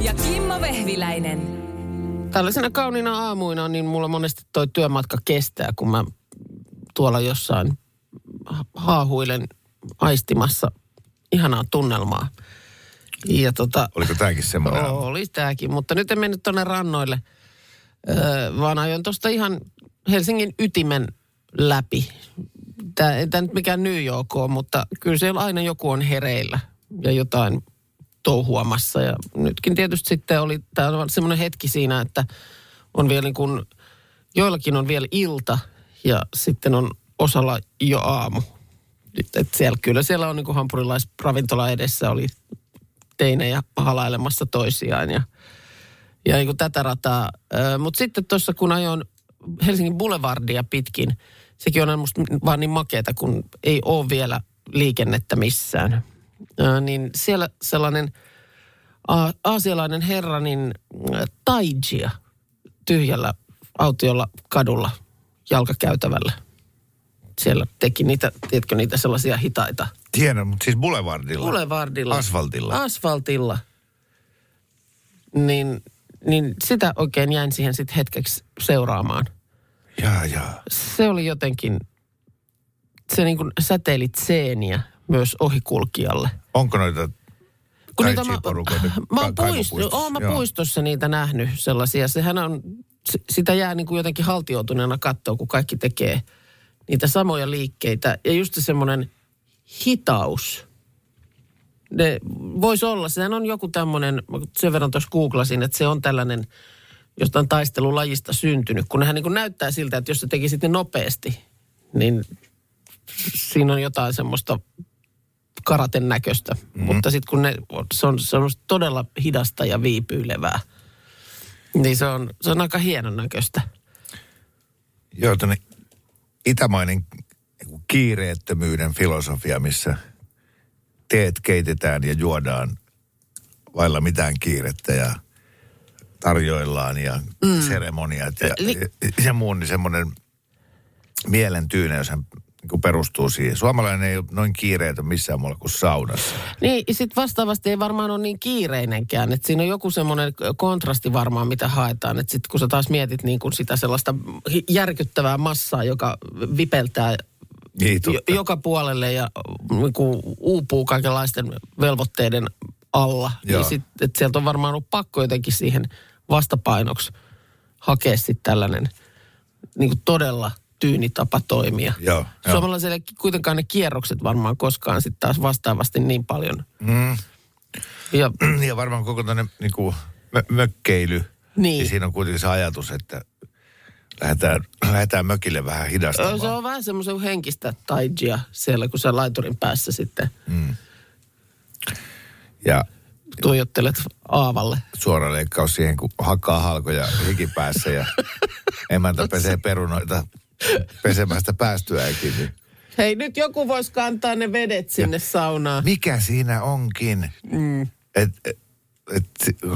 Ja Kimmo Vehviläinen. Tällaisena kauniina aamuina niin mulla monesti toi työmatka kestää, kun mä tuolla jossain haahuilen aistimassa ihanaa tunnelmaa. Ja tota, Oliko tämäkin semmoinen? oli tämäkin, mutta nyt en mennyt tuonne rannoille, öö, vaan ajoin tuosta ihan Helsingin ytimen läpi. Tämä ei tämä nyt mikään New York ole, mutta kyllä siellä aina joku on hereillä ja jotain touhuamassa. Ja nytkin tietysti sitten oli tämä semmoinen hetki siinä, että on vielä niin kuin, joillakin on vielä ilta ja sitten on osalla jo aamu. Et siellä, kyllä siellä on niin hampurilaisravintola edessä oli teinejä halailemassa toisiaan ja, ja niin kuin tätä rataa. Mutta sitten tuossa kun ajoin Helsingin Boulevardia pitkin, sekin on musta vaan niin makeeta, kun ei ole vielä liikennettä missään. Niin siellä sellainen aasialainen herra, niin taijia tyhjällä autiolla kadulla jalkakäytävällä. Siellä teki niitä, tiedätkö, niitä sellaisia hitaita Tiedän, mutta siis Boulevardilla. Boulevardilla. Asfaltilla. Asfaltilla. Niin, niin sitä oikein jäin siihen sitten hetkeksi seuraamaan. Jaa, jaa. Se oli jotenkin, se niin kuin säteilit seeniä myös ohikulkijalle. Onko noita Kun niitä taiji-porukoita mä oon, ka- puisto, kaivopuistossa? oon mä Joo. puistossa niitä nähnyt sellaisia. Sehän on, sitä jää niin kuin jotenkin haltioituneena katsoa, kun kaikki tekee niitä samoja liikkeitä. Ja just se semmoinen hitaus. Ne voisi olla, sehän on joku tämmöinen, sen verran tuossa googlasin, että se on tällainen jostain taistelulajista syntynyt, kun nehän niin kuin näyttää siltä, että jos se tekisit ne nopeasti, niin siinä on jotain semmoista karaten näköistä. Mm-hmm. Mutta sitten kun ne, se on semmoista todella hidasta ja viipyilevää, niin se on, se on aika hienon näköistä. Joo, tuonne itämainen kiireettömyyden filosofia, missä teet keitetään ja juodaan vailla mitään kiirettä ja tarjoillaan ja mm. seremoniat ja, Eli- ja, ja muun, niin semmoinen mielen tyyneys niin perustuu siihen. Suomalainen ei ole noin kiireetön missään muualla kuin saunassa. Niin, ja sitten vastaavasti ei varmaan ole niin kiireinenkään. Että siinä on joku semmoinen kontrasti varmaan, mitä haetaan. Että sitten kun sä taas mietit niin kuin sitä sellaista järkyttävää massaa, joka vipeltää Niin, totta. joka puolelle ja niin kuin uupuu kaikenlaisten velvoitteiden alla. Joo. Niin sit, että sieltä on varmaan ollut pakko jotenkin siihen vastapainoksi hakea sitten tällainen niin kuin todella tyyni tapa toimia. Joo, joo. Suomalaisille ei kuitenkaan ne kierrokset varmaan koskaan sitten taas vastaavasti niin paljon. Mm. Ja ja varmaan koko tämmöinen niin kuin mö- mökkeily. Niin. siinä on kuitenkin se ajatus, että lähdetään, lähdetään mökille vähän hidastamaan. se on vähän semmoisen henkistä taijia siellä, kun sä laiturin päässä sitten Ja tuijottelet aavalle. suora leikkaus siihen, kun hakkaa halkoja hikipäässä ja emäntä pesee perunoita pesemästä päästyäänkin. Niin Hei, nyt joku voisi kantaa ne vedet sinne saunaan. mikä siinä onkin? Mm. Et, et, et,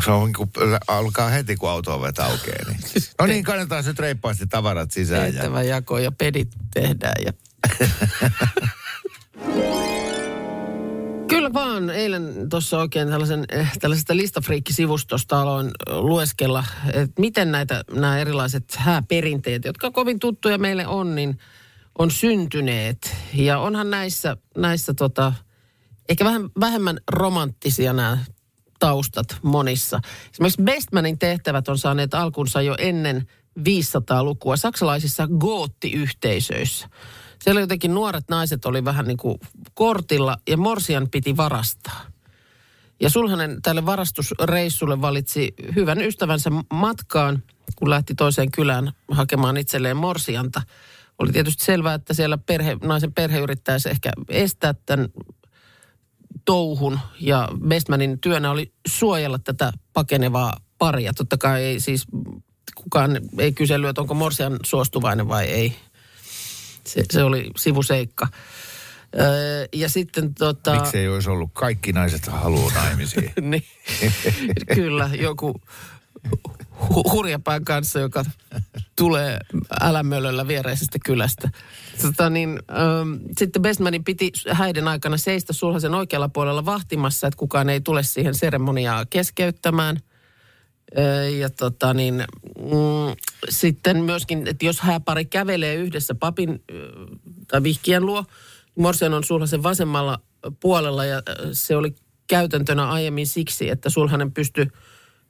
se on, kun alkaa heti, kun auto ovet aukeaa. Niin. No niin, kannetaan nyt reippaasti tavarat sisään. Ja, Tehtävä jako ja pedit tehdään. Ja... Kyllä vaan. Eilen tuossa oikein tällaisen, eh, tällaisesta listafriikkisivustosta aloin lueskella, että miten näitä, nämä erilaiset hääperinteet, jotka kovin tuttuja meille on, niin on syntyneet. Ja onhan näissä, näissä tota, ehkä vähän vähemmän romanttisia nämä taustat monissa. Esimerkiksi Bestmanin tehtävät on saaneet alkunsa jo ennen 500-lukua saksalaisissa goottiyhteisöissä. Siellä jotenkin nuoret naiset oli vähän niin kuin kortilla ja morsian piti varastaa. Ja Sulhanen tälle varastusreissulle valitsi hyvän ystävänsä matkaan, kun lähti toiseen kylään hakemaan itselleen morsianta. Oli tietysti selvää, että siellä perhe, naisen perhe yrittäisi ehkä estää tämän touhun ja Bestmanin työnä oli suojella tätä pakenevaa paria. Totta kai ei siis kukaan ei kysely, että onko Morsian suostuvainen vai ei. Se, se oli sivuseikka. Öö, ja sitten tota... Miksi ei olisi ollut kaikki naiset haluaa naimisiin? niin, kyllä, joku hu- hurjapään kanssa, joka tulee älämölöllä viereisestä kylästä. Tota niin, ähm, sitten Bestmanin piti häiden aikana seistä sulhasen oikealla puolella vahtimassa, että kukaan ei tule siihen seremoniaa keskeyttämään. Ja tota niin, mm, sitten myöskin, että jos hääpari kävelee yhdessä papin tai vihkien luo, Morsian on sulhasen vasemmalla puolella ja se oli käytäntönä aiemmin siksi, että sulhanen pystyi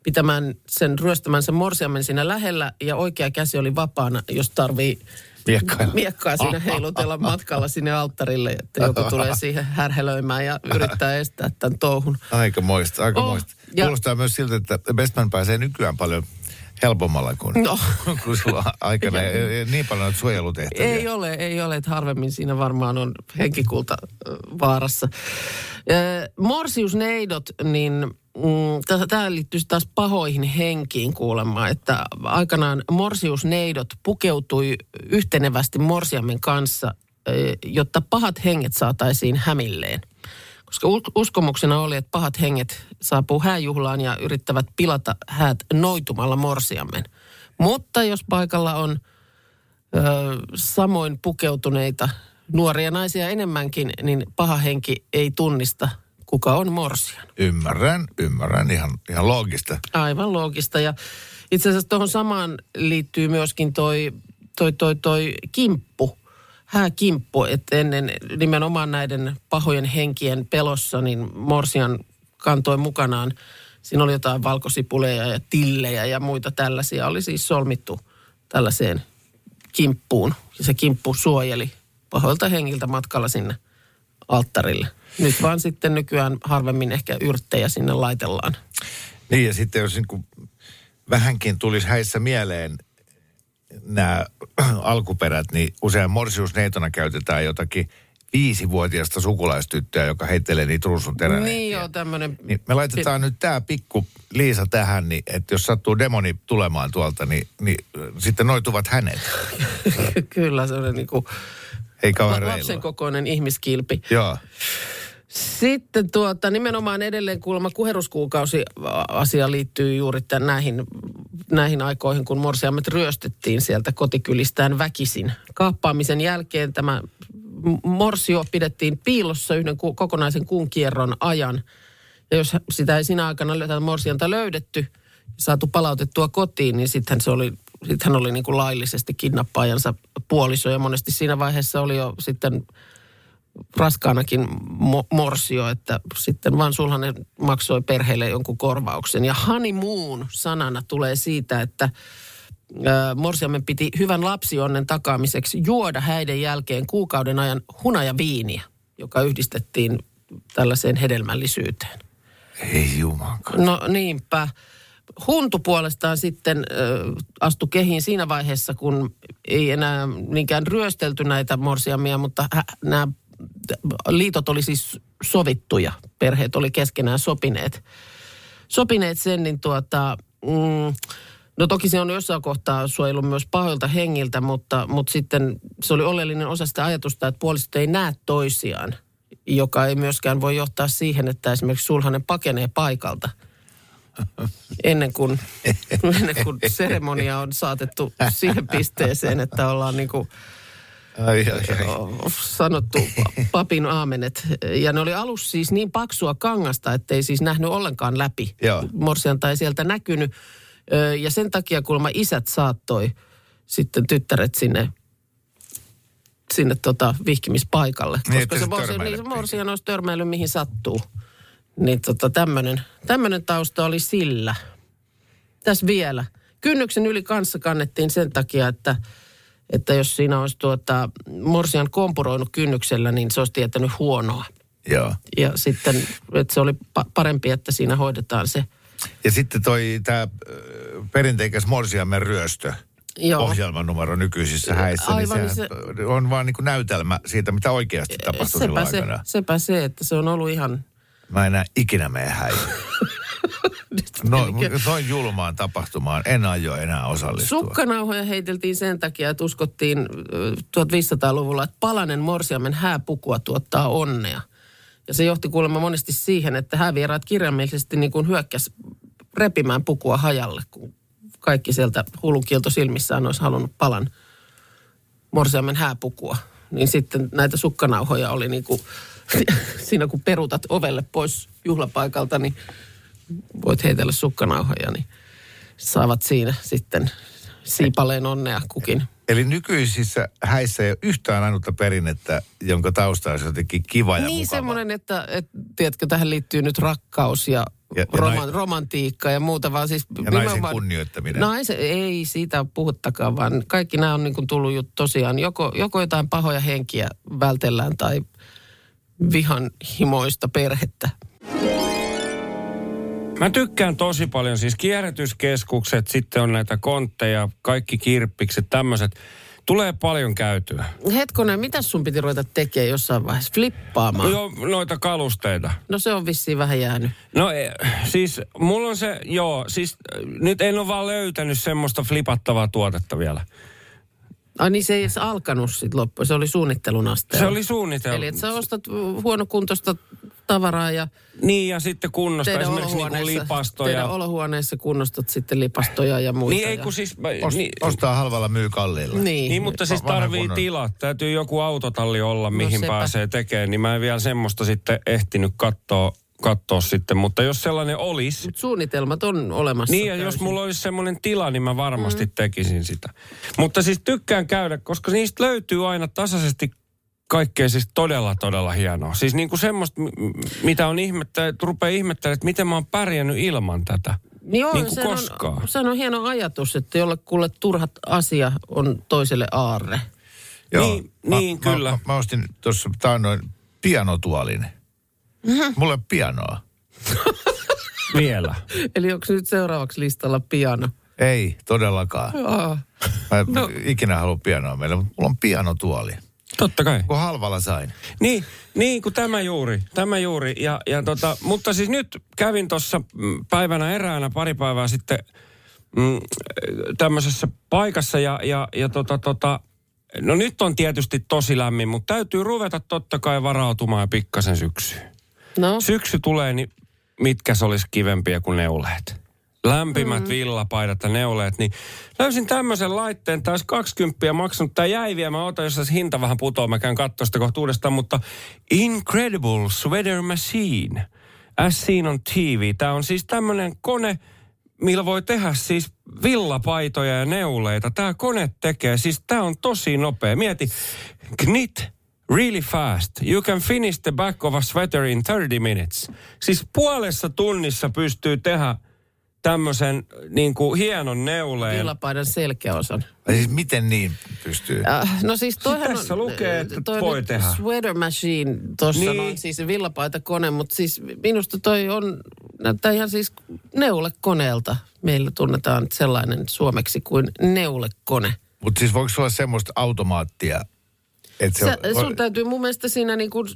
pitämään sen ryöstämänsä morsiamen siinä lähellä ja oikea käsi oli vapaana, jos tarvii Miekkailla. miekkaa siinä heilutella matkalla sinne alttarille, että joku tulee siihen härhelöimään ja yrittää estää tämän touhun. Aika moista, aika Oh, moista. ja- Kuulostaa myös siltä, että Bestman pääsee nykyään paljon helpommalla kuin, No. kun sulla aikana ei, ei, niin paljon suojelutehtäviä. Ei ole, ei ole, että harvemmin siinä varmaan on henkikulta vaarassa. Morsiusneidot, niin mm, tämä liittyy taas pahoihin henkiin kuulemma, että aikanaan morsiusneidot pukeutui yhtenevästi morsiamen kanssa, jotta pahat henget saataisiin hämilleen. Koska us- uskomuksena oli, että pahat henget saapuu hääjuhlaan ja yrittävät pilata häät noitumalla morsiamen. Mutta jos paikalla on ö, samoin pukeutuneita nuoria naisia enemmänkin, niin paha henki ei tunnista, kuka on morsian. Ymmärrän, ymmärrän. Ihan, ihan loogista. Aivan loogista. Ja itse asiassa tuohon samaan liittyy myöskin toi, toi, toi, toi kimppu, hääkimppu, että ennen nimenomaan näiden pahojen henkien pelossa, niin Morsian kantoi mukanaan, siinä oli jotain valkosipuleja ja tillejä ja muita tällaisia, oli siis solmittu tällaiseen kimppuun. Ja se kimppu suojeli pahoilta hengiltä matkalla sinne alttarille. Nyt vaan sitten nykyään harvemmin ehkä yrttejä sinne laitellaan. Niin ja sitten jos niin kuin vähänkin tulisi häissä mieleen nämä alkuperät, niin usein morsiusneitona käytetään jotakin viisivuotiaista sukulaistyttöä, joka heittelee niitä ruusun. Niin joo, tämmöinen. Niin me laitetaan nyt tämä pikku Liisa tähän, niin että jos sattuu demoni tulemaan tuolta, niin, niin sitten noituvat hänet. Kyllä, se on niin kuin Ei kauhean lapsen kokoinen ihmiskilpi. Joo. Sitten tuota, nimenomaan edelleen kuulemma kuheruskuukausi asia liittyy juuri tämän näihin, näihin aikoihin, kun morsiamet ryöstettiin sieltä kotikylistään väkisin. Kaappaamisen jälkeen tämä morsio pidettiin piilossa yhden ku, kokonaisen kuun kierron ajan. Ja jos sitä ei sinä aikana lö- tätä morsianta löydetty, saatu palautettua kotiin, niin sitten se oli, sit hän oli niin kuin laillisesti kidnappaajansa puoliso. Ja monesti siinä vaiheessa oli jo sitten raskaanakin mo- morsio, että sitten vaan sulhanen maksoi perheelle jonkun korvauksen. Ja honeymoon sanana tulee siitä, että morsiamen piti hyvän lapsionnen takaamiseksi juoda häiden jälkeen kuukauden ajan hunajaviiniä, joka yhdistettiin tällaiseen hedelmällisyyteen. Ei jumankaan. No niinpä. Huntu puolestaan sitten ö, astui kehiin siinä vaiheessa, kun ei enää niinkään ryöstelty näitä morsiamia, mutta hä, nämä liitot oli siis sovittuja. Perheet oli keskenään sopineet, sopineet sen, niin tuota, mm, no toki se on jossain kohtaa suojellut myös pahoilta hengiltä, mutta, mutta sitten se oli oleellinen osa sitä ajatusta, että puolisot ei näe toisiaan, joka ei myöskään voi johtaa siihen, että esimerkiksi sulhanen pakenee paikalta ennen kuin, ennen kuin seremonia on saatettu siihen pisteeseen, että ollaan niin kuin Ai, ai, ai. sanottu papin aamenet. Ja ne oli alussa siis niin paksua kangasta, ettei siis nähnyt ollenkaan läpi. Joo. Morsianta ei sieltä näkynyt. Ja sen takia kuulemma isät saattoi sitten tyttäret sinne sinne tota vihkimispaikalle. Niin, Koska se, morsian, niin se morsian olisi törmäillyt mihin sattuu. Niin tota tämmöinen tämmönen tausta oli sillä. Tässä vielä. Kynnyksen yli kanssa kannettiin sen takia, että, että jos siinä olisi tuota, morsian kompuroinut kynnyksellä, niin se olisi tietänyt huonoa. Joo. Ja sitten, että se oli pa- parempi, että siinä hoidetaan se. Ja sitten toi tämä perinteikäs morsiamen ryöstö. Joo. ohjelman numero nykyisissä häissä, Aivan, niin niin sehän on vaan niin näytelmä siitä, mitä oikeasti tapahtui Sepä silloin se, aikana. sepä se, että se on ollut ihan... Mä en enää ikinä mene häihin. No, noin julmaan tapahtumaan en aio enää osallistua. Sukkanauhoja heiteltiin sen takia, että uskottiin ö, 1500-luvulla, että palanen morsiamen hääpukua tuottaa onnea. Ja se johti kuulemma monesti siihen, että häävieraat kirjaimellisesti niin kuin hyökkäs repimään pukua hajalle, kun kaikki sieltä hullukielto silmissään olisi halunnut palan morsiamen hääpukua. Niin sitten näitä sukkanauhoja oli niin kuin, siinä kun perutat ovelle pois juhlapaikalta, niin voit heitellä sukkanauhoja, niin saavat siinä sitten siipaleen onnea kukin. Eli nykyisissä häissä ei ole yhtään ainutta perinnettä, jonka tausta olisi jotenkin kiva ja niin mukava. semmoinen, että, että tiedätkö, tähän liittyy nyt rakkaus ja, Ja- ja roma- nai- romantiikka ja muuta, vaan siis... Ja naisen nimenomaan- kunnioittaminen. Naisen, ei siitä puhuttakaan, vaan kaikki nämä on niin kuin tullut just tosiaan, joko, joko jotain pahoja henkiä vältellään tai vihan himoista perhettä. Mä tykkään tosi paljon, siis kierrätyskeskukset, sitten on näitä kontteja, kaikki kirppikset, tämmöiset. Tulee paljon käytyä. Hetkonen, mitä sun piti ruveta tekemään jossain vaiheessa? Flippaamaan? Jo, noita kalusteita. No se on vissiin vähän jäänyt. No eh, siis mulla on se, joo, siis äh, nyt en ole vaan löytänyt semmoista flipattavaa tuotetta vielä. Ai niin se ei edes alkanut sitten loppuun, se oli suunnittelun asteella. Se oli suunnitelma. Eli että sä ostat huonokuntoista tavaraa ja Niin ja sitten kunnosta teidän esimerkiksi olohuoneessa, lipastoja. teidän olohuoneessa kunnostat sitten lipastoja ja muita. Niin ei ja... kun siis... mä- Ost, niin, Ostaa halvalla, myy kalliilla. Niin. Niin, mutta siis tarvii tilat. Täytyy joku autotalli olla, mihin sepä. pääsee tekemään. Niin mä en vielä semmoista sitten ehtinyt katsoa, katsoa sitten. Mutta jos sellainen olisi, Mut suunnitelmat on olemassa. niin ja jos täysin. mulla olisi semmoinen tila, niin mä varmasti mm. tekisin sitä. Mutta siis tykkään käydä, koska niistä löytyy aina tasaisesti kaikkea siis todella, todella hienoa. Siis niin kuin semmoista, mitä on ihmettä, rupeaa ihmettelemään, että miten mä oon pärjännyt ilman tätä. niin on, niin kuin sehän koskaan. On, sehän on hieno ajatus, että jollekulle turhat asia on toiselle aarre. Niin, niin, mä, kyllä. Mä, mä ostin tuossa taannoin pianotuolin. Mhm. Mulla ei ole pianoa. Vielä. Eli onko nyt seuraavaksi listalla piano? Ei, todellakaan. Aa. Mä en no. ikinä halua pianoa meille, mutta mulla on pianotuoli. Totta kai. Kun halvalla sain. Niin, niin kuin tämä juuri, tämä juuri. Ja, ja tota, mutta siis nyt kävin tuossa päivänä eräänä pari päivää sitten mm, tämmöisessä paikassa ja, ja, ja tota, tota, no nyt on tietysti tosi lämmin, mutta täytyy ruveta totta kai varautumaan pikkasen syksyyn. No, Syksy tulee, niin mitkä se olisi kivempiä kuin neuleet? Lämpimät mm. villapaidat ja neuleet, niin löysin tämmöisen laitteen, tämä olisi 20 maksanut, tämä jäi vielä, mä otan, jos hinta vähän putoaa, mä käyn katsoa sitä kohta uudestaan, mutta Incredible Sweater Machine, as seen on TV, tämä on siis tämmöinen kone, millä voi tehdä siis villapaitoja ja neuleita. Tämä kone tekee, siis tämä on tosi nopea. Mieti, knit really fast. You can finish the back of a sweater in 30 minutes. Siis puolessa tunnissa pystyy tehdä tämmöisen niin kuin hienon neuleen. villapaidan selkäosan. Siis miten niin pystyy? Äh, no siis toihan tässä on, lukee, että toi voi tehdä. Sweater Machine tuossa Niin. noin, siis villapaita-kone, mutta siis minusta toi on, näyttää ihan siis neulekoneelta. Meillä tunnetaan sellainen suomeksi kuin neulekone. Mutta siis voiko sulla semmoista automaattia, että se, Sä, on, sun täytyy mun mielestä siinä niin kuin,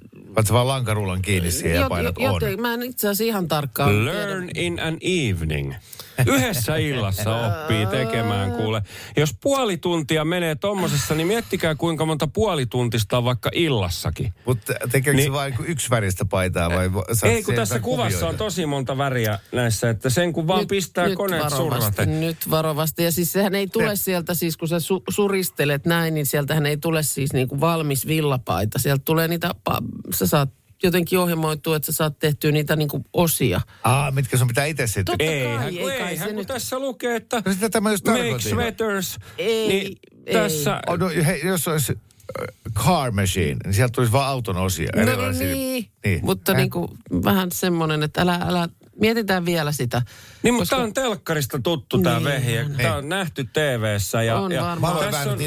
sä vaan lankarullan kiinni siihen ja painat on. joten, mä en itse asiassa ihan tarkkaan Learn in an evening. Yhdessä illassa oppii tekemään, kuule. Jos puoli tuntia menee tommosessa, niin miettikää kuinka monta puolituntista on vaikka illassakin. Mutta tekeekö niin. Se vain yksi väristä paitaa vai? Ei, kun tässä kuvassa on kuvioita? tosi monta väriä näissä, että sen kun vaan pistää nyt koneet varovasti, surraten. Nyt varovasti. Ja siis sehän ei tule Ne- sieltä siis, kun sä su- suristelet näin, niin sieltähän ei tule siis niin kuin valmis villapaita. Sieltä tulee niitä, sä saat jotenkin ohjelmoitua, että sä saat tehtyä niitä niin kuin osia. Aa, mitkä sun pitää itse sitten? Totta Eihän, kai, kun, ei kai eihän, se kun nyt- tässä lukee, että No sitä tämä just make tarkoitin. sweaters. Ei, niin ei. tässä, Oh, no, hei, jos olisi äh, car machine, niin sieltä tulisi vaan auton osia. No erilaisia. niin, niin. mutta Äh? niin kuin vähän semmoinen, että älä, älä, mietitään vielä sitä. Niin, mutta Koska- tämä on telkkarista tuttu tämä Niin, vehje. on. Tämä on nähty TV-ssä. Ja, On ja varmaan. Mä tässä vähän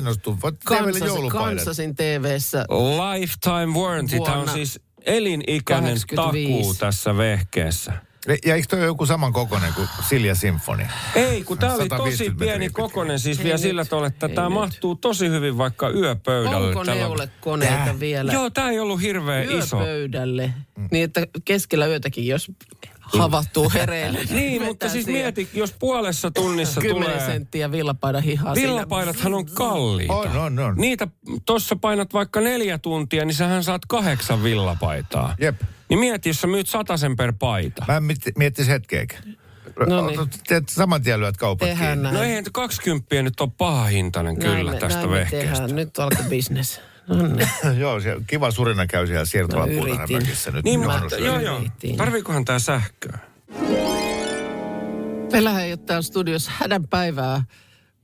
joulupaidat. Kansasin TV-ssä. lifetime warranty. Tämä on Vuonna siis elinikäinen 85. takuu tässä vehkeessä. Ja eikö toi joku saman kokoinen kuin Silja Symphony? Ei, kun tämä oli 150 tosi pieni kokonen, siis Ei vielä nyt, sillä tavalla, että tämä mahtuu tosi hyvin vaikka yöpöydälle. Onko Tällä- neulekoneita Tää? vielä? Joo, tämä ei ollut hirveän iso. Yöpöydälle. Niin, että keskellä yötäkin, jos havahtuu hereille. Niin, mutta siis siihen mieti, jos puolessa tunnissa 10 tulee... senttiä villapaidan hihaa. Villapaidathan on kalliita. On, on, on. Niitä, tossa painat vaikka neljä tuntia, niin sähän saat kahdeksan villapaitaa. Jep. Niin mieti, jos sä myyt sen per paita. Mä en miettis hetkeäkään. No niin. Teet saman tien lyöt kaupat Tehdään kiinni. näin. No eihän 20 nyt ole paha hintainen Näin kyllä me- tästä näin vehkeestä. tehdään. Nyt alkoi bisnes. No niin. Joo, siellä kiva surina käy siellä siirtolan No, nyt. Niin, mutta, joo, joo. Tarviikohan tää sähköä? Meillähän ei ole täällä studiossa hädän päivää,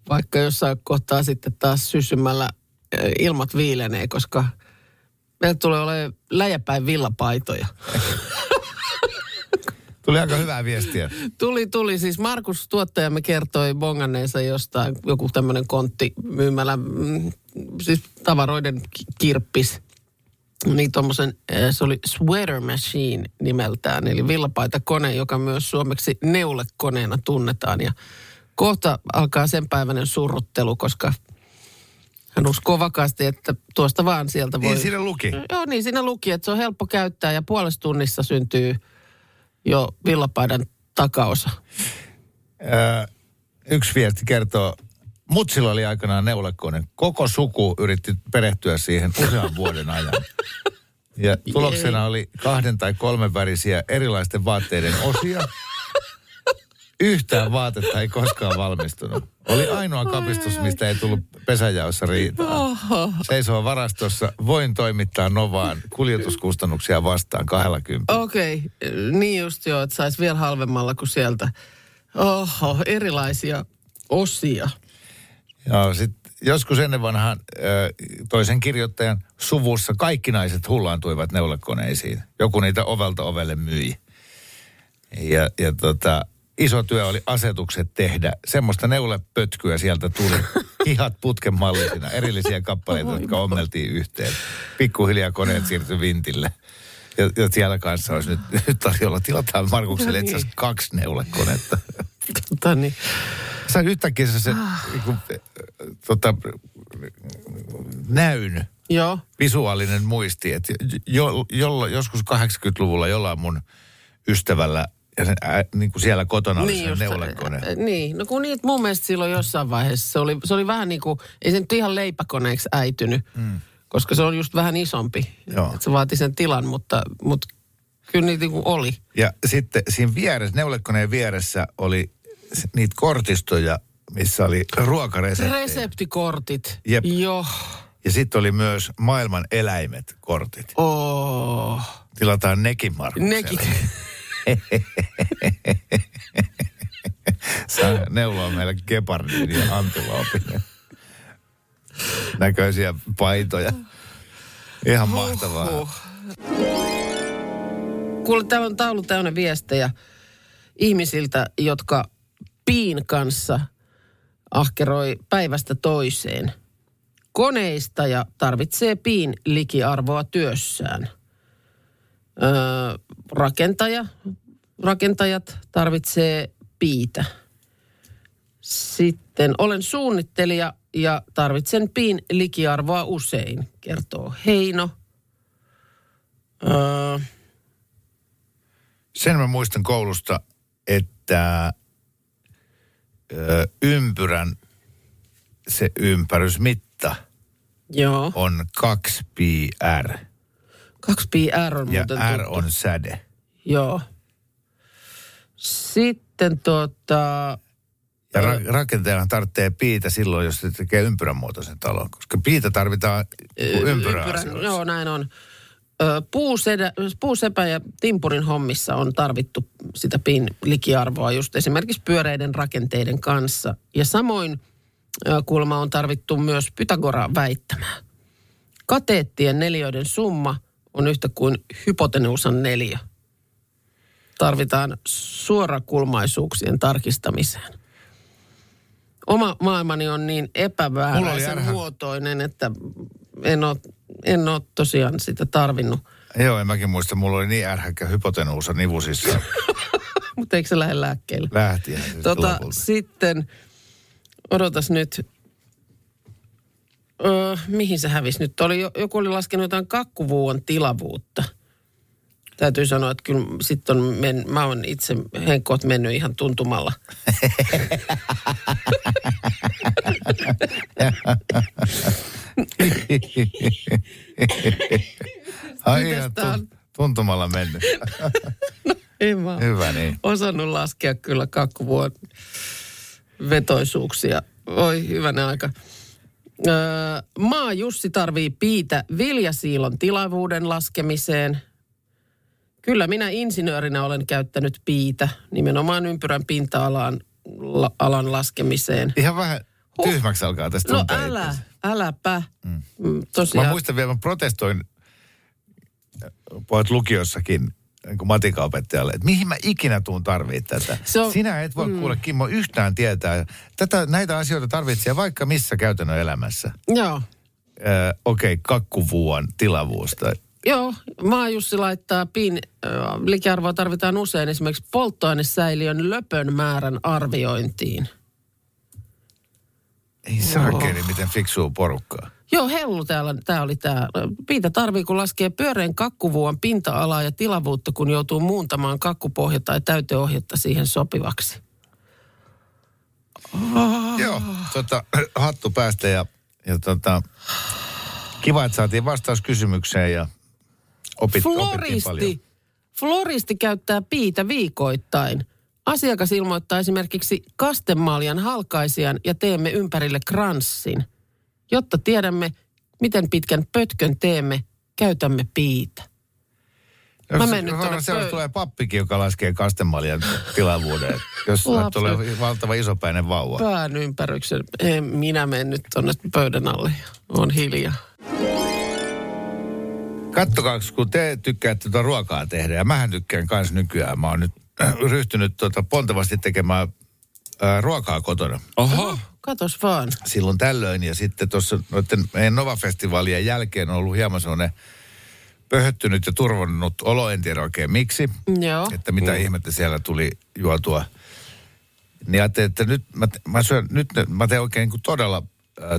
vaikka jossain kohtaa sitten taas sysymällä eh, ilmat viilenee, koska meillä tulee olemaan läjäpäin villapaitoja. Tuli aika hyvää viestiä. Tuli, tuli. Siis Markus tuottajamme kertoi bonganneensa jostain, joku tämmöinen kontti myymällä, mm, siis tavaroiden ki- kirppis. Niin tommosen, eh, se oli Sweater Machine nimeltään, eli villapaitakone, joka myös suomeksi neulekoneena tunnetaan. Ja kohta alkaa sen päiväinen surruttelu, koska hän uskoo vakaasti, että tuosta vaan sieltä voi... Niin siinä luki. Joo, niin siinä luki, että se on helppo käyttää ja puolessa tunnissa syntyy jo villapaidan takaosa. Öö, yksi viesti kertoo, Mutsilla oli aikanaan neulekone. Koko suku yritti perehtyä siihen usean vuoden ajan. Ja tuloksena oli kahden tai kolmen värisiä erilaisten vaatteiden osia. Yhtään vaatetta ei koskaan valmistunut. Oli ainoa kapistus, mistä ei tullut pesäjaossa riitaa. Seisoo varastossa, voin toimittaa Novaan kuljetuskustannuksia vastaan 20. Okei, okay. niin just joo, että saisi vielä halvemmalla kuin sieltä. Oho, erilaisia osia. Ja sit joskus ennen vanhan toisen kirjoittajan suvussa kaikki naiset hullaantuivat neulekoneisiin. Joku niitä ovelta ovelle myi. Ja, ja tota, iso työ oli asetukset tehdä. Semmoista neulepötkyä sieltä tuli. Hihat putken mallisina, erillisiä kappaleita, jotka ommeltiin yhteen. Pikkuhiljaa koneet siirtyi vintille. Ja, ja siellä kanssa olisi nyt, nyt tarjolla. Tilataan Markukselle No itse asiassa niin. kaksi neulekonetta. Tota niin. Sä yhtäkkiä se, se niinku, eh, tota, näyn Joo. visuaalinen muisti, että jo, jo, joskus 80-luvulla jollain mun ystävällä ja sen, ä, niin kuin siellä kotona oli niin just, neulekone. ä, Niin, no kun niitä mun mielestä silloin jossain vaiheessa se oli, se oli vähän niin kuin, ei se nyt ihan leipäkoneeksi äitynyt, mm. koska se on just vähän isompi. Joo. Et se vaati sen tilan, mutta, mutta kyllä niitä niin kuin oli. Ja sitten siinä vieressä, neulekoneen vieressä oli niitä kortistoja, missä oli ruokareseptejä. Reseptikortit. Jep. Joo. ja sitten oli myös maailman eläimet kortit. Oh. Tilataan nekin Markukselle. Nekin. Saa neuloa meille gepardin ja antiloopin. Näköisiä paitoja. Ihan mahtavaa. Huh. Kuule, täällä on taulu täynnä viestejä ihmisiltä, jotka piin kanssa ahkeroi päivästä toiseen. Koneistaja tarvitsee piin likiarvoa työssään. Öö, rakentaja, rakentajat tarvitsee piitä. Sitten olen suunnittelija ja tarvitsen piin likiarvoa usein, kertoo Heino. Öö, Sen mä muistan koulusta, että ö, ympyrän se ympärysmitta joo, on 2 pi r 2 pi R on ja muuten r tuttu. on säde. Joo. Sitten tota, Ja ra- rakentajahan tarvitsee piitä silloin, jos se tekee ympyrän muotoisen talon, koska piitä tarvitaan ympyrän ympyrän- Joo, näin on. Ö, Puusedä, puusepä ja timpurin hommissa on tarvittu sitä pin likiarvoa just esimerkiksi pyöreiden rakenteiden kanssa. Ja samoin ö, kuulemma on tarvittu myös Pythagoraa väittämää. Kateettien neljöiden summa on yhtä kuin hypotenuusan neljä. Tarvitaan suorakulmaisuuksien tarkistamiseen. Oma maailmani on niin ärhä- muotoinen, että en ole, en ole tosiaan sitä tarvinnut. Joo, en mäkin muista, mulla oli niin ärhäkkä hypotenuusa nivusissa Mutta eikö se lähde lääkkeelle? lähtien. siis Tota, lopulta. sitten, odotas nyt, öö, mihin se hävisi nyt? Oli, jo- joku oli laskenut jotain kakkuvuon tilavuutta. täytyy sanoa, että kyllä sitten on, men, mä oon itse henkkoot mennyt ihan tuntumalla. Ai ihan tun- tuntumalla mennyt. En mä Hyvä niin. osannut laskea kyllä kakkuvuon vetoisuuksia. Oi, hyvänä aika. Öö, maa Jussi tarvii piitä viljasiilon tilavuuden laskemiseen. Kyllä minä insinöörinä olen käyttänyt piitä nimenomaan ympyrän pinta-alan la, alan laskemiseen. Ihan vähän tyhmäksi alkaa tästä No älä, itsensä. äläpä. Mm. Mä Tosiaan, muistan vielä, mä protestoin äh, pojat lukiossakin niin matikaopettajalle, että mihin mä ikinä tuun tarvii tätä. Se on- Sinä et voi mm. kuule Kimmo yhtään tietää. Tätä, näitä asioita tarvitsee vaikka missä käytännön elämässä. joo. Öö, Okei, okay, kakkuvuon tilavuusta. Joo, Maajussi laittaa pin, äh, likiarvoa tarvitaan usein esimerkiksi polttoainesäiliön löpön määrän arviointiin. Ei saakeli, miten fiksuu porukkaa. Joo, Hellu täällä, tää oli tää. Piitä tarvii, kun laskee pyöreän kakkuvuon pinta-alaa ja tilavuutta, kun joutuu muuntamaan kakkupohja tai täyteohjetta siihen sopivaksi. Joo, tota, hattu päästä ja, ja tota, kiva, että saatiin vastaus kysymykseen ja opit, opittiin paljon. Floristi. Floristi käyttää piitä viikoittain. Asiakas ilmoittaa esimerkiksi kastemaljan halkaisijan ja teemme ympärille kranssin. Jotta tiedämme, miten pitkän pötkön teemme, käytämme piitä. Mä menen nyt Siellä pö- tulee pappikin, joka laskee kastemaljan tilavuuden. Jos tulee valtava isopäinen vauva. Pään ympäryksen. En minä menen nyt tonne pöydän alle. On hiljaa. Kattokaa, kun te tykkäätte tuota ruokaa tehdä, ja mähän tykkään kanssa nykyään. Mä oon nyt äh, ryhtynyt tuota pontevasti tekemään äh, ruokaa kotona. Oho. Katos vaan. silloin tällöin. Ja sitten tuossa noiden meidän Nova-festivaalien jälkeen on ollut hieman sellainen pöhöttynyt ja turvonnut olo, en tiedä oikein miksi. Joo. Että mitä mm. ihmettä siellä tuli juotua. Niin ajattelin, että nyt mä, mä, syön, nyt mä teen oikein niin kuin todella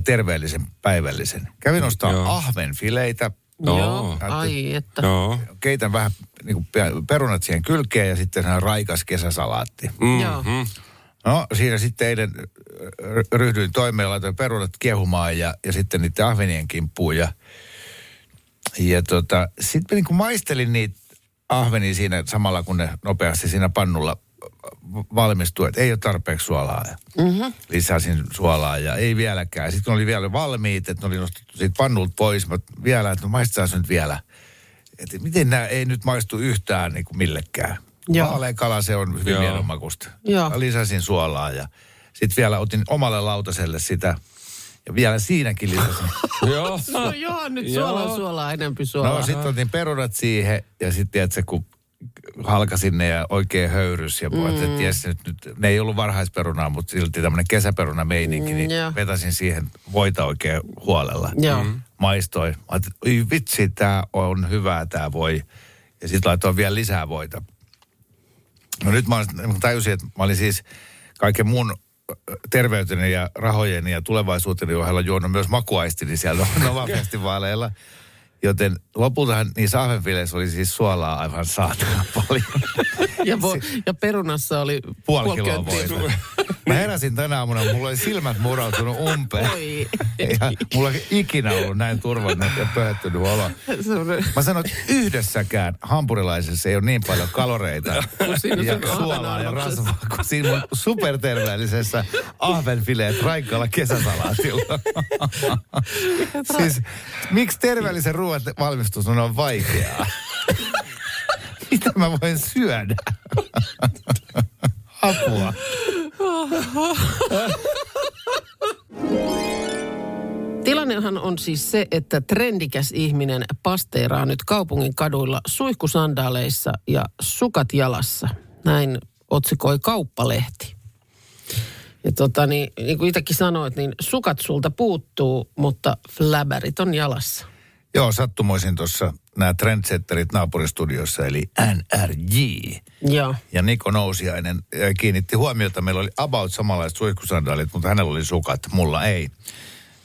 terveellisen päivällisen. Kävin ostaa Joo. ahvenfileitä, Joo. Joo. Ai että. Joo. keitän vähän niin kuin perunat siihen kylkeen ja sitten raikas kesäsalaatti. Joo. No siinä sitten eilen ö, ryhdyin toimeen, laitoin perunat kiehumaan ja, ja sitten niiden ahvenien kimppuun. Ja, ja tota, sitten niin maistelin niitä ahvenia siinä samalla, kun ne nopeasti siinä pannulla valmistuu, että ei ole tarpeeksi suolaa. Mm-hmm. Lisäsin suolaa ja ei vieläkään. Sitten kun oli vielä valmiit, että ne oli nostettu siitä pannulta pois, mä vielä, että no maistetaan nyt vielä. Että miten nämä ei nyt maistu yhtään niin kuin millekään. Joo. Vaalea kala, se on hyvin Joo. mielenmakuista. Joo. Mä lisäsin suolaa ja sitten vielä otin omalle lautaselle sitä. Ja vielä siinäkin lisäsin. Joo. No joo, nyt Joo. suolaa, suolaa, enempi suolaa. No sitten otin perunat siihen ja sitten tiedätkö, kun halkasin ne ja oikein höyrys ja mm. että ties, nyt, nyt, ne ei ollut varhaisperunaa, mutta silti tämmöinen kesäperuna meininki, niin Mm, vetäsin siihen voita oikein huolella. Joo. Mm. Maistoin. Mä ajattelin, että "Oi vitsi, tää on hyvää tää voi. Ja sitten laitoin vielä lisää voita. No nyt mä tajusin, että mä olin siis kaiken mun ö, terveyteni ja rahojeni ja tulevaisuuteni ohella juonut myös makuaistini siellä Nova-festivaaleilla. Joten lopultahan niissä ahvenfileissä oli siis suolaa aivan saatana paljon. Ja, vo, ja perunassa oli Puoli kiloa könttiä. voita. Mä heräsin tänä aamuna, mulla oli silmät murautunut umpeen. Oi. Ja mulla ei ikinä ollut näin turvallinen ja pöhöttynyt olo. Mä sanoin, että yhdessäkään hampurilaisessa ei ole niin paljon kaloreita ja suolaa ja rasvaa kuin siinä superterveellisessä ahvenfileet raikkaalla kesäsalaatilla. siis miksi terveellisen ruoan valmistus on on vaikeaa? Mitä mä voin syödä? Apua. Tilannehan on siis se, että trendikäs ihminen pasteeraa nyt kaupungin kaduilla suihkusandaaleissa ja sukat jalassa. Näin otsikoi kauppalehti. Ja tota, niin, niin kuin itsekin sanoit, niin sukat sulta puuttuu, mutta fläbärit on jalassa. Joo, sattumoisin tuossa nämä trendsetterit naapuristudiossa, eli NRJ. Joo. Ja Niko Nousiainen kiinnitti huomiota. Meillä oli about samanlaiset suihkusandaalit, mutta hänellä oli sukat, mulla ei.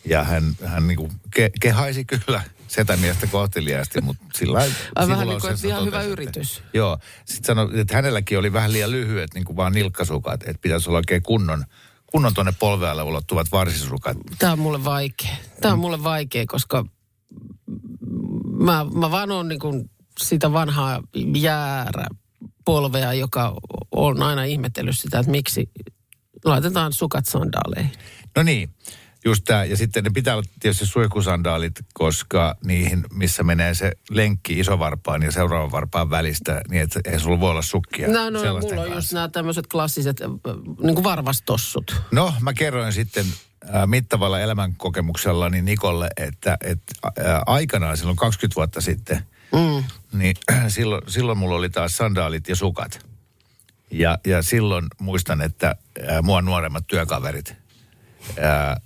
Ja hän, hän niin ke, kehaisi kyllä setämiestä kohteliaasti, mutta sillä Ai vähän niin kuin, että ihan hyvä yritys. Että, joo. Sitten sanoi, että hänelläkin oli vähän liian lyhyet, niin kuin vaan nilkkasukat, että pitäisi olla oikein kunnon, kunnon tuonne polvealle ulottuvat varsisukat. Tämä on mulle vaikea. Tämä on mulle vaikea, koska mä, mä vaan oon niin kuin sitä vanhaa jäärä polvea, joka on aina ihmetellyt sitä, että miksi laitetaan sukat sandaaleihin. No niin, just tämä. Ja sitten ne pitää olla tietysti suihkusandaalit, koska niihin, missä menee se lenkki isovarpaan ja seuraavan varpaan välistä, niin että ei sulla voi olla sukkia. No, no mulla on just nämä tämmöiset klassiset äh, niin kuin varvastossut. No, mä kerroin sitten äh, mittavalla elämänkokemuksellani Nikolle, että, että äh, aikanaan silloin 20 vuotta sitten, Mm. niin silloin, silloin mulla oli taas sandaalit ja sukat. Ja, ja silloin muistan, että äh, mua nuoremmat työkaverit, äh,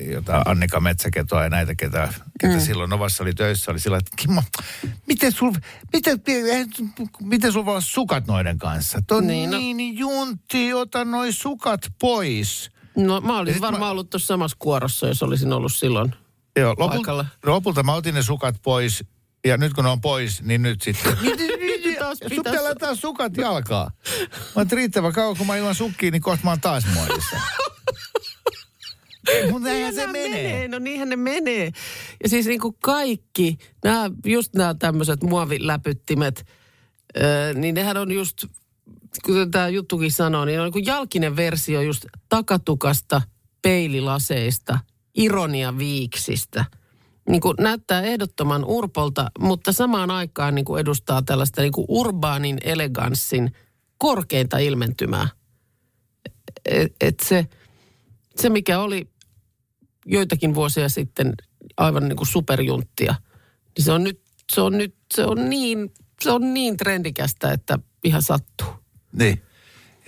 jota Annika Metsäketoa ja näitä, ketä, ketä mm. silloin Novassa oli töissä, oli sillä että Kimmo, miten sul, miten, miten sul voi olla sukat noiden kanssa? Tuo Niin, niin, no- niin, niin juntti, ota noi sukat pois. No mä olisin varmaan mä- ollut tuossa samassa kuorossa, jos olisin ollut silloin. Joo, Paikalla. lopulta, lopulta mä otin ne sukat pois. Ja nyt kun ne on pois, niin nyt sitten. Nyt taas Sun pitäisi- pitää laittaa sukat jalkaa. Mä oon riittävän kauan, kun mä ilman sukkiin, niin kohta mä oon taas muodissa. Mutta näinhän se Niinhän menee. No niinhän ne menee. Ja siis niin kuin kaikki, nämä, just nämä tämmöiset muoviläpyttimet, öö, niin nehän on just, kuten tämä juttukin sanoo, niin on niin jalkinen versio just takatukasta, peililaseista, ironiaviiksistä. Niin kuin näyttää ehdottoman urpolta, mutta samaan aikaan niin kuin edustaa tällaista niin kuin urbaanin eleganssin korkeinta ilmentymää. Et, et se, se, mikä oli joitakin vuosia sitten aivan niin kuin superjunttia, niin se on nyt, se on nyt, se on niin, se on niin trendikästä, että ihan sattuu. Niin.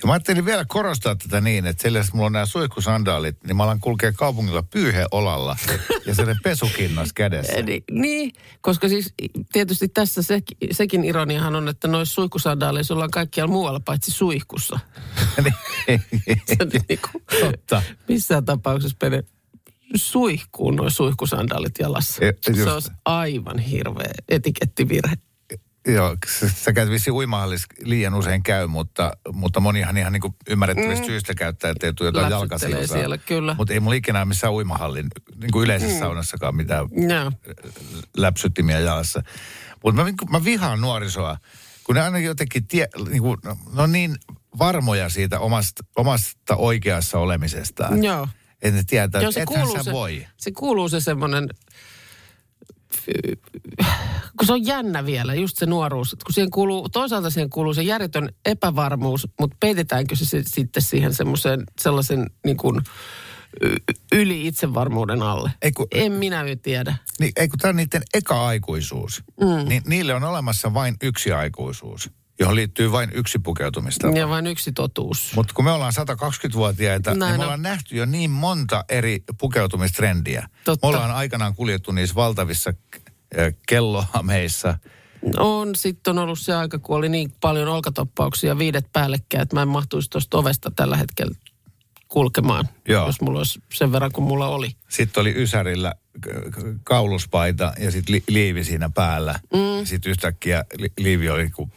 Ja mä ajattelin vielä korostaa tätä niin, että sillä mulla on nämä suihkusandaalit, niin mä alan kulkea kaupungilla pyyheolalla ja sellainen pesukinnas kädessä. Eli, niin, koska siis tietysti tässä se, sekin ironiahan on, että noissa suihkusandaaleissa ollaan kaikkialla muualla paitsi suihkussa. On niin kuin, Totta. missään tapauksessa mene suihkuun noin suihkusandaalit jalassa. E-. Se olisi aivan hirveä etikettivirhe. Joo, sä- käyt vissiin liian usein käy, mutta, mutta monihan ihan niin kuin ymmärrettävistä mm. syistä käyttää, että ei tule jotain jalkasilsaa. siellä, kyllä. Mutta ei mulla ikinä missään uimahallin, niin kuin yleisessä mm. saunassakaan mitään Joo. läpsyttimiä jalassa. Mutta mä, niinku- mä vihaan nuorisoa, kun ne aina jotenkin tie, niin kuin, ne on niin varmoja siitä omasta, omasta oikeassa olemisestaan. Joo. Että ne tietää, että se ethän kuuluu sä se, voi. se kuuluu se semmoinen, kun se on jännä vielä, just se nuoruus. Että Kun siihen kuuluu, toisaalta siihen kuuluu se järjetön epävarmuus, mutta peitetäänkö se, se sitten siihen semmoiseen sellaisen niin kuin yli itsevarmuuden alle? Ei kun- en minä tiedä. Niin, ei kun tämä on niiden eka aikuisuus, mm. niin niille on olemassa vain yksi aikuisuus, johon liittyy vain yksi pukeutumistapa. Ja vain yksi totuus. Mutta kun me ollaan 120-vuotiaita, Näin niin me on. ollaan nähty jo niin monta eri pukeutumistrendiä. Totta. Me ollaan aikanaan kuljettu niissä valtavissa äh, kellohameissa. On, sitten on ollut se aika, kun oli niin paljon olkatoppauksia viidet päällekkäin, että mä en mahtuisi tuosta ovesta tällä hetkellä kulkemaan, Joo. jos mulla olisi sen verran kuin mulla oli. Sitten oli Ysärillä kauluspaita ja sitten li- liivi siinä päällä. Mm. Sitten yhtäkkiä li- liivi oli, kun,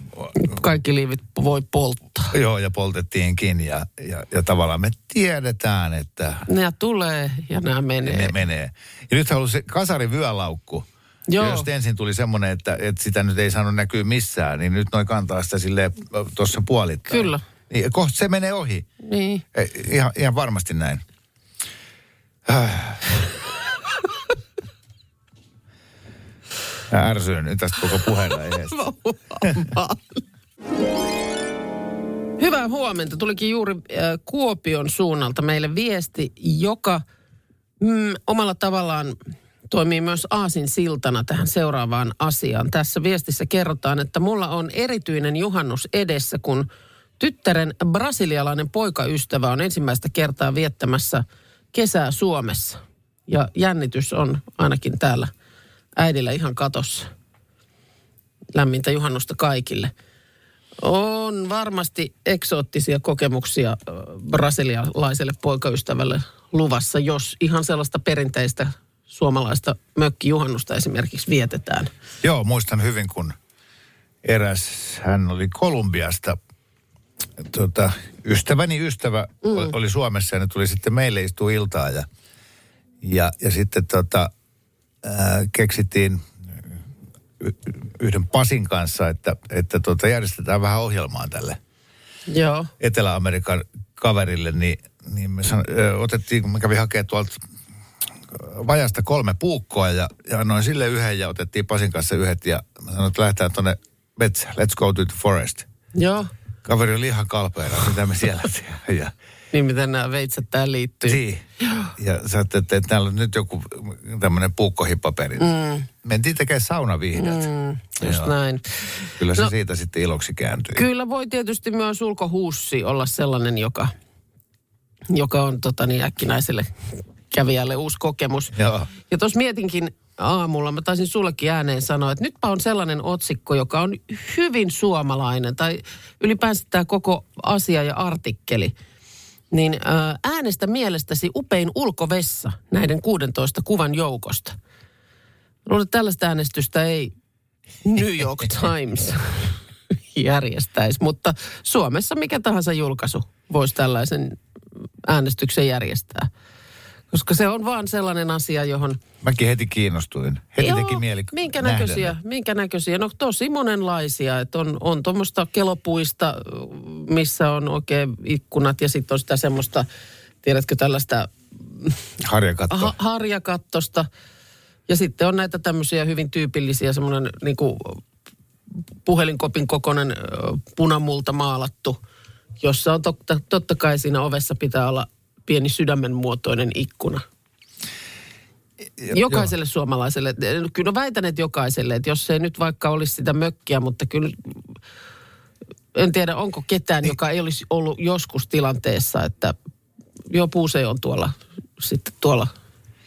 Kaikki liivit voi polttaa. joo, ja poltettiinkin. Ja, ja, ja tavallaan me tiedetään, että Nämä tulee ja nämä menee. ne menee. Ja nyt ollut se kasarin vyölaukku. Joo. Ja jos ensin tuli semmoinen, että, että sitä nyt ei saanut näkyä missään, niin nyt noin kantaa sitä silleen tuossa puolittain. Kyllä. Niin, kohta se menee ohi. Niin. Ei, ihan, ihan varmasti näin. Äh. Mä ärsyin nyt tästä koko puheella. Hyvää huomenta. Tulikin juuri äh, Kuopion suunnalta meille viesti, joka mm, omalla tavallaan toimii myös aasin siltana tähän seuraavaan asiaan. Tässä viestissä kerrotaan, että mulla on erityinen juhannus edessä, kun tyttären brasilialainen poikaystävä on ensimmäistä kertaa viettämässä kesää Suomessa. Ja jännitys on ainakin täällä äidillä ihan katossa. Lämmintä juhannusta kaikille. On varmasti eksoottisia kokemuksia ö, brasilialaiselle poikaystävälle luvassa, jos ihan sellaista perinteistä suomalaista mökkijuhannusta esimerkiksi vietetään. Joo, muistan hyvin, kun eräs, hän oli Kolumbiasta, tota, ystäväni ystävä mm. oli Suomessa ja ne tuli sitten meille istua iltaa ja, ja, ja sitten tota, ää, keksittiin y- yhden Pasin kanssa, että, että tota, järjestetään vähän ohjelmaa tälle Joo. Etelä-Amerikan kaverille, niin, niin me san, ö, otettiin, kun mä kävin hakemaan tuolta vajasta kolme puukkoa ja, ja annoin sille yhden ja otettiin Pasin kanssa yhdet ja mä sanoin, että lähdetään tuonne metsään, let's go to the forest. Joo. Kaveri oli ihan kalpeena, mitä me siellä tehdään. Ja, Niin miten nämä veitset tähän liittyy. niin. ja sä että, että täällä on nyt joku tämmöinen puukkohippaperi. Mm. Mentiin tekemään saunavihdot. Mm, Just näin. Kyllä se No- siitä sitten iloksi kääntyi. Kyllä voi tietysti myös ulkohuussi olla sellainen, joka, joka on tota, niin äkkinäiselle kävijälle uusi kokemus. Joo. Ja tuossa mietinkin aamulla, mä taisin sullekin ääneen sanoa, että nytpä on sellainen otsikko, joka on hyvin suomalainen, tai ylipäänsä tämä koko asia ja artikkeli. Niin ää, äänestä mielestäsi upein ulkovessa näiden 16 kuvan joukosta. Luulen, että tällaista äänestystä ei New York Times järjestäisi, mutta Suomessa mikä tahansa julkaisu voisi tällaisen äänestyksen järjestää. Koska se on vaan sellainen asia, johon... Mäkin heti kiinnostuin. Heti teki mieli minkä nähdä näköisiä, minkä näköisiä? No tosi monenlaisia. Että on, on tuommoista kelopuista, missä on oikein ikkunat ja sitten on sitä semmoista, tiedätkö tällaista Harjakatto. ha- harjakattosta. Ja sitten on näitä tämmöisiä hyvin tyypillisiä, semmoinen niin kuin puhelinkopin kokoinen punamulta maalattu, jossa on totta, totta kai siinä ovessa pitää olla pieni sydämen muotoinen ikkuna. Jokaiselle suomalaiselle, kyllä väitän, että jokaiselle, että jos se ei nyt vaikka olisi sitä mökkiä, mutta kyllä en tiedä, onko ketään, joka ei olisi ollut joskus tilanteessa, että jo puuse on tuolla sitten tuolla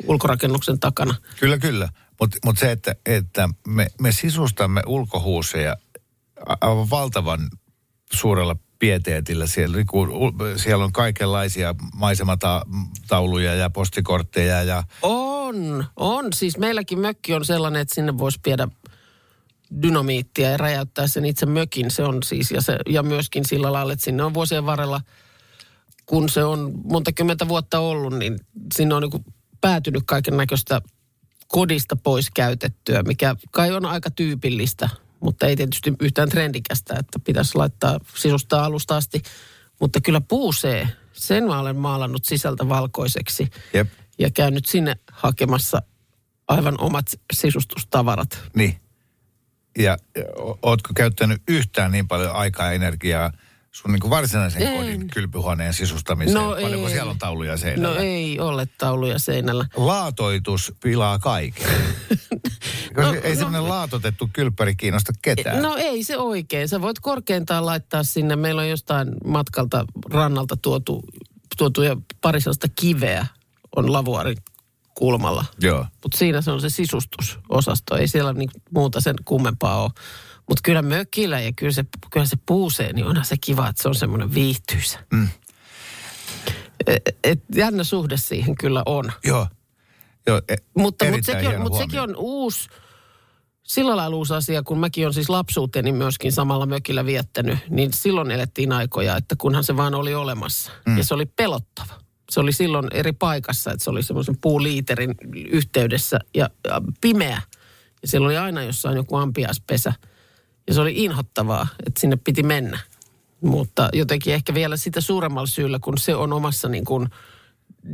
ulkorakennuksen takana. Kyllä, kyllä. Mutta mut se, että, että me, me sisustamme ulkohuuseja aivan valtavan suurella pieteetillä. Siellä, niin kuin ul- siellä on kaikenlaisia maisematauluja ja postikortteja ja On, on. Siis meilläkin mökki on sellainen, että sinne voisi viedä dynamiittia ja räjäyttää sen itse mökin. Se on siis, ja, se, ja myöskin sillä lailla, että sinne on vuosien varrella, kun se on monta kymmentä vuotta ollut, niin sinne on niin päätynyt kaiken näköistä kodista pois käytettyä, mikä kai on aika tyypillistä, mutta ei tietysti yhtään trendikästä, että pitäisi laittaa sisustaa alusta asti. Mutta kyllä puusee, sen mä olen maalannut sisältä valkoiseksi Jep. ja käynyt sinne hakemassa aivan omat sisustustavarat. niin. Ja ja ootko käyttänyt yhtään niin paljon aikaa ja energiaa sun niin kuin varsinaisen En. kodin kylpyhuoneen sisustamiseen? No Paljonko ei. siellä on tauluja seinällä? No ei ole tauluja seinällä. Laatoitus pilaa kaiken. Koska No, ei no- semmoinen laatotettu kylppäri kiinnosta ketään. No ei se oikein. Sä voit korkeintaan laittaa sinne. Meillä on jostain matkalta rannalta tuotu, tuotu ja pari sellaista kiveä on lavuarin kulmalla. Joo. Mutta siinä se on se sisustusosasto. Ei siellä niinku muuta sen kummempaa ole. Mutta kyllä mökillä ja kyllä se, kyllä se puusee, niin onhan se kiva, että se on semmoinen viihtyisä. Mm. Et, et, jännä suhde siihen kyllä on. Joo. Joo, e- Mutta, erittäin sekin, on, mutta sekin on uusi, sillä lailla uusi asia, kun mäkin on siis lapsuuteni myöskin samalla mökillä viettänyt, niin silloin elettiin aikoja, että kunhan se vaan oli olemassa. Mm. Ja se oli pelottava. Se oli silloin eri paikassa, että se oli semmoisen puuliiterin yhteydessä ja, ja pimeä. Ja siellä oli aina jossain joku ampiaispesä. Ja se oli inhottavaa, että sinne piti mennä. Mutta jotenkin ehkä vielä sitä suuremmalla syyllä, kun se on omassa niin kuin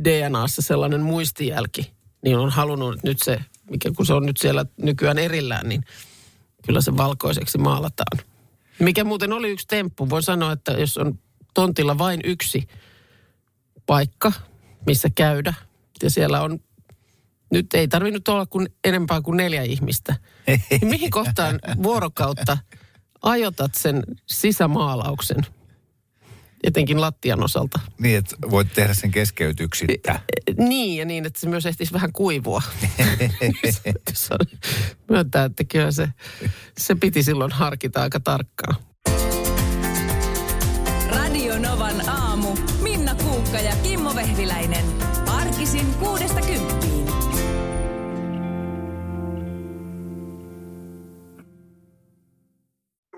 DNAssa sellainen muistijälki, niin on halunnut nyt se, mikä kun se on nyt siellä nykyään erillään, niin kyllä se valkoiseksi maalataan. Mikä muuten oli yksi temppu. Voin sanoa, että jos on tontilla vain yksi paikka, missä käydä, ja siellä on, nyt ei tarvinnut olla kuin enempää kuin neljä ihmistä, niin mihin kohtaan vuorokautta ajotat sen sisämaalauksen, etenkin lattian osalta? Niin, että voit tehdä sen keskeytyksittä. Niin, ja niin, että se myös ehtisi vähän kuivua. Myöntää, että kyllä se, se piti silloin harkita aika tarkkaan. Radio Novan aamu. Minna Kuukka ja Kimmo Vehviläinen.